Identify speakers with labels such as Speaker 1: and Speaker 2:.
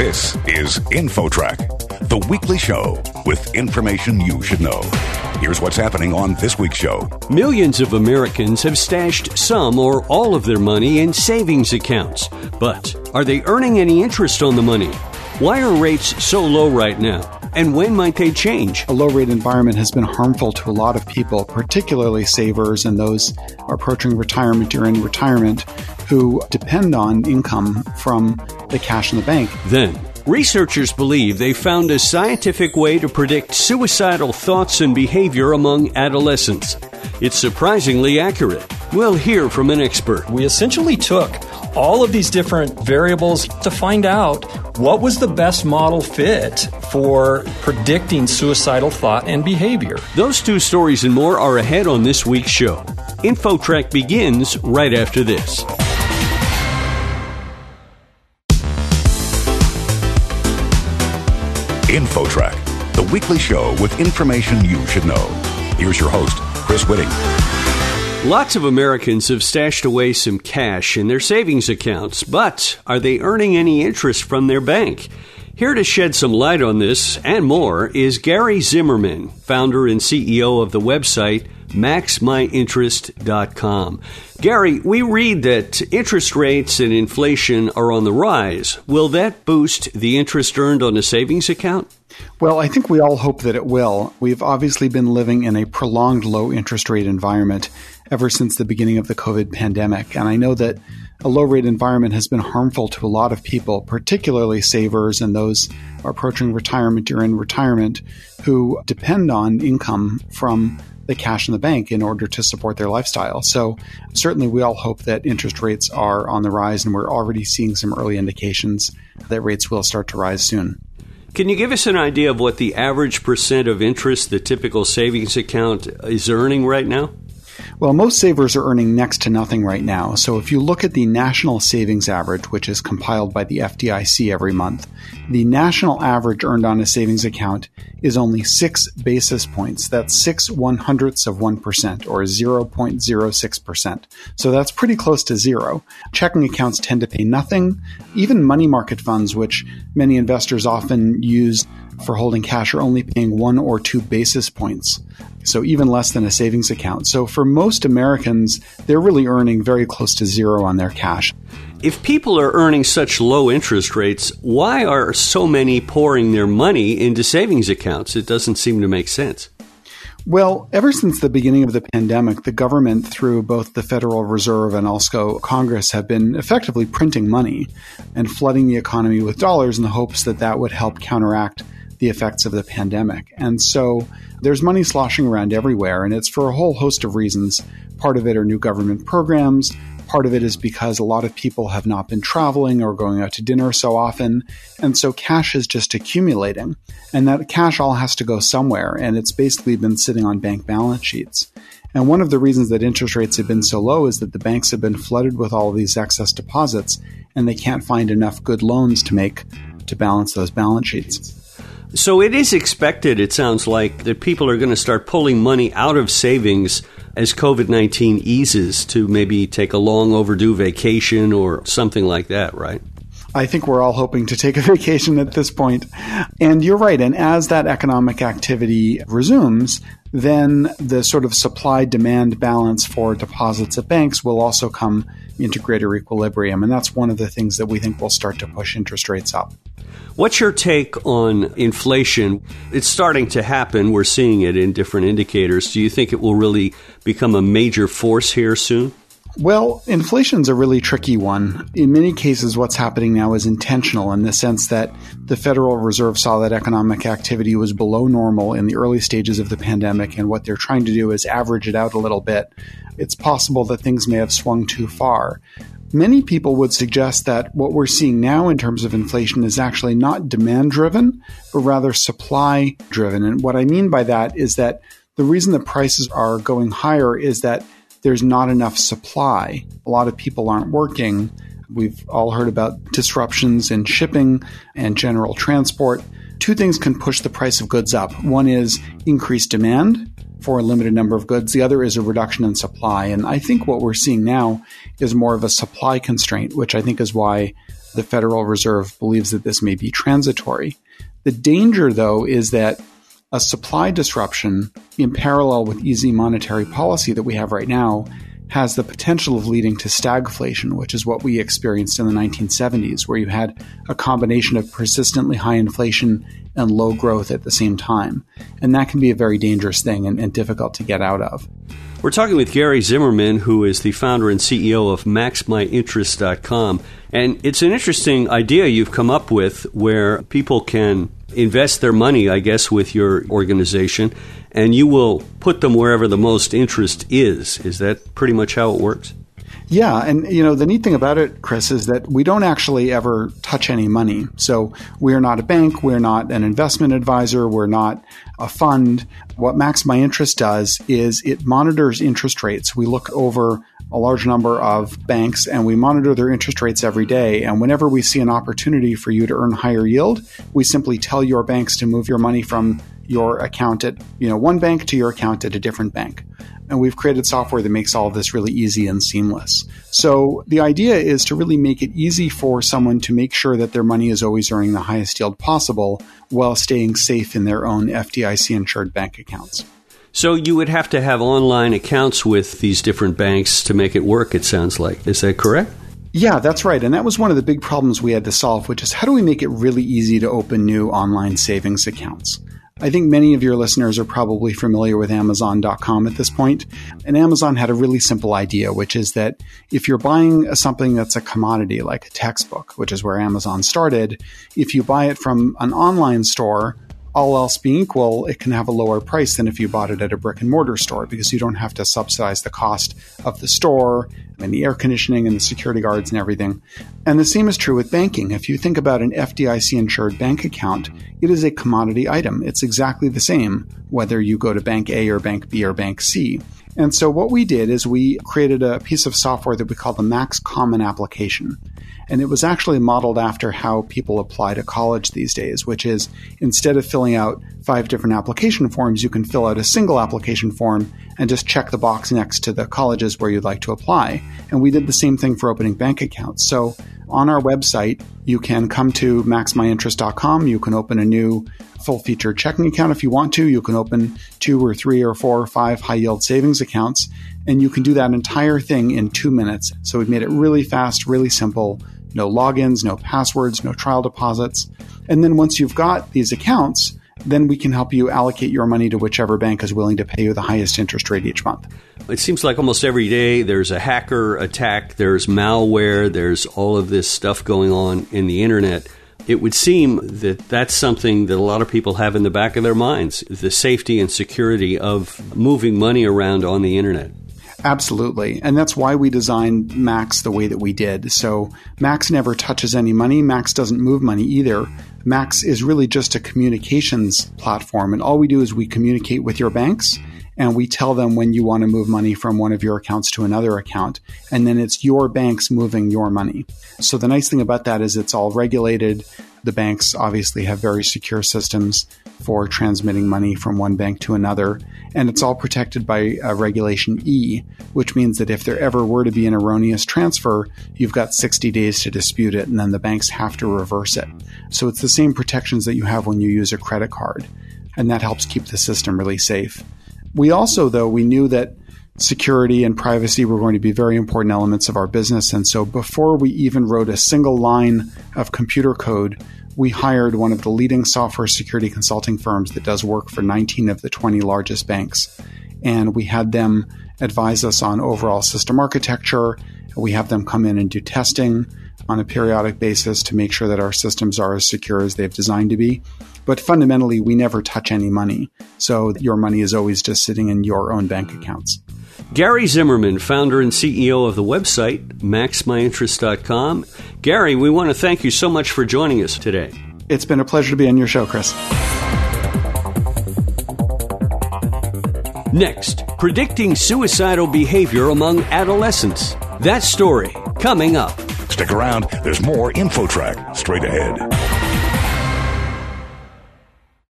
Speaker 1: This is InfoTrack, the weekly show with information you should know. Here's what's happening on this week's show.
Speaker 2: Millions of Americans have stashed some or all of their money in savings accounts. But are they earning any interest on the money? Why are rates so low right now? And when might they change?
Speaker 3: A low rate environment has been harmful to a lot of people, particularly savers and those approaching retirement or in retirement who depend on income from the cash in the bank.
Speaker 2: Then, researchers believe they found a scientific way to predict suicidal thoughts and behavior among adolescents. It's surprisingly accurate. We'll hear from an expert.
Speaker 4: We essentially took all of these different variables to find out what was the best model fit for predicting suicidal thought and behavior.
Speaker 2: Those two stories and more are ahead on this week's show. InfoTrack begins right after this.
Speaker 1: InfoTrack, the weekly show with information you should know. Here's your host, Chris Whitting.
Speaker 2: Lots of Americans have stashed away some cash in their savings accounts, but are they earning any interest from their bank? Here to shed some light on this and more is Gary Zimmerman, founder and CEO of the website maxmyinterest.com. Gary, we read that interest rates and inflation are on the rise. Will that boost the interest earned on a savings account?
Speaker 3: Well, I think we all hope that it will. We've obviously been living in a prolonged low interest rate environment ever since the beginning of the COVID pandemic. And I know that a low rate environment has been harmful to a lot of people, particularly savers and those approaching retirement or in retirement who depend on income from the cash in the bank in order to support their lifestyle. So, certainly, we all hope that interest rates are on the rise, and we're already seeing some early indications that rates will start to rise soon.
Speaker 2: Can you give us an idea of what the average percent of interest the typical savings account is earning right now?
Speaker 3: Well, most savers are earning next to nothing right now. So if you look at the national savings average, which is compiled by the FDIC every month, the national average earned on a savings account is only six basis points. That's six one hundredths of 1% or 0.06%. So that's pretty close to zero. Checking accounts tend to pay nothing. Even money market funds, which many investors often use for holding cash are only paying one or two basis points. So even less than a savings account. So for most Americans, they're really earning very close to zero on their cash.
Speaker 2: If people are earning such low interest rates, why are so many pouring their money into savings accounts? It doesn't seem to make sense.
Speaker 3: Well, ever since the beginning of the pandemic, the government, through both the Federal Reserve and also Congress, have been effectively printing money and flooding the economy with dollars in the hopes that that would help counteract the effects of the pandemic. And so there's money sloshing around everywhere, and it's for a whole host of reasons. Part of it are new government programs. Part of it is because a lot of people have not been traveling or going out to dinner so often. And so cash is just accumulating. And that cash all has to go somewhere. And it's basically been sitting on bank balance sheets. And one of the reasons that interest rates have been so low is that the banks have been flooded with all these excess deposits and they can't find enough good loans to make to balance those balance sheets.
Speaker 2: So it is expected, it sounds like, that people are going to start pulling money out of savings as COVID 19 eases to maybe take a long overdue vacation or something like that, right?
Speaker 3: I think we're all hoping to take a vacation at this point. And you're right. And as that economic activity resumes, then the sort of supply demand balance for deposits at banks will also come into greater equilibrium. And that's one of the things that we think will start to push interest rates up.
Speaker 2: What's your take on inflation? It's starting to happen. We're seeing it in different indicators. Do you think it will really become a major force here soon?
Speaker 3: Well, inflation's a really tricky one. In many cases, what's happening now is intentional in the sense that the Federal Reserve saw that economic activity was below normal in the early stages of the pandemic, and what they're trying to do is average it out a little bit. It's possible that things may have swung too far. Many people would suggest that what we're seeing now in terms of inflation is actually not demand driven, but rather supply driven. And what I mean by that is that the reason the prices are going higher is that there's not enough supply. A lot of people aren't working. We've all heard about disruptions in shipping and general transport. Two things can push the price of goods up. One is increased demand, for a limited number of goods. The other is a reduction in supply. And I think what we're seeing now is more of a supply constraint, which I think is why The Federal Reserve believes that this may be transitory. The danger, though, is that a supply disruption in parallel with easy monetary policy that we have right now has the potential of leading to stagflation, which is what we experienced in the 1970s, where you had a combination of persistently high inflation and low growth at the same time. And that can be a very dangerous thing and, and difficult to get out of.
Speaker 2: We're talking with Gary Zimmerman, who is the founder and CEO of MaxMyInterest.com. And it's an interesting idea you've come up with where people can invest their money, I guess, with your organization, and you will put them wherever the most interest is. Is that pretty much how it works?
Speaker 3: Yeah, and you know the neat thing about it, Chris, is that we don't actually ever touch any money. So we're not a bank, we're not an investment advisor, we're not a fund. What Max My Interest does is it monitors interest rates. We look over a large number of banks and we monitor their interest rates every day. And whenever we see an opportunity for you to earn higher yield, we simply tell your banks to move your money from your account at you know one bank to your account at a different bank and we've created software that makes all of this really easy and seamless. So the idea is to really make it easy for someone to make sure that their money is always earning the highest yield possible while staying safe in their own FDIC insured bank accounts.
Speaker 2: So you would have to have online accounts with these different banks to make it work, it sounds like. Is that correct?
Speaker 3: Yeah, that's right. And that was one of the big problems we had to solve, which is how do we make it really easy to open new online savings accounts? I think many of your listeners are probably familiar with Amazon.com at this point. And Amazon had a really simple idea, which is that if you're buying something that's a commodity, like a textbook, which is where Amazon started, if you buy it from an online store, all else being equal, it can have a lower price than if you bought it at a brick and mortar store because you don't have to subsidize the cost of the store and the air conditioning and the security guards and everything. And the same is true with banking. If you think about an FDIC insured bank account, it is a commodity item. It's exactly the same whether you go to bank A or bank B or bank C. And so what we did is we created a piece of software that we call the Max Common Application. And it was actually modeled after how people apply to college these days, which is instead of filling out five different application forms, you can fill out a single application form and just check the box next to the colleges where you'd like to apply. And we did the same thing for opening bank accounts. So on our website, you can come to maxmyinterest.com. You can open a new full featured checking account if you want to. You can open two or three or four or five high yield savings accounts, and you can do that entire thing in two minutes. So we've made it really fast, really simple no logins, no passwords, no trial deposits. And then once you've got these accounts, then we can help you allocate your money to whichever bank is willing to pay you the highest interest rate each month.
Speaker 2: It seems like almost every day there's a hacker attack, there's malware, there's all of this stuff going on in the internet. It would seem that that's something that a lot of people have in the back of their minds the safety and security of moving money around on the internet.
Speaker 3: Absolutely. And that's why we designed Max the way that we did. So Max never touches any money. Max doesn't move money either. Max is really just a communications platform. And all we do is we communicate with your banks and we tell them when you want to move money from one of your accounts to another account. And then it's your banks moving your money. So the nice thing about that is it's all regulated. The banks obviously have very secure systems for transmitting money from one bank to another. And it's all protected by uh, Regulation E, which means that if there ever were to be an erroneous transfer, you've got 60 days to dispute it, and then the banks have to reverse it. So it's the same protections that you have when you use a credit card. And that helps keep the system really safe. We also, though, we knew that security and privacy were going to be very important elements of our business. And so before we even wrote a single line of computer code, we hired one of the leading software security consulting firms that does work for 19 of the 20 largest banks. And we had them advise us on overall system architecture. We have them come in and do testing on a periodic basis to make sure that our systems are as secure as they've designed to be. But fundamentally, we never touch any money. So your money is always just sitting in your own bank accounts.
Speaker 2: Gary Zimmerman, founder and CEO of the website maxmyinterest.com. Gary, we want to thank you so much for joining us today.
Speaker 3: It's been a pleasure to be on your show, Chris.
Speaker 2: Next, predicting suicidal behavior among adolescents. That story coming up.
Speaker 1: Stick around, there's more InfoTrack straight ahead.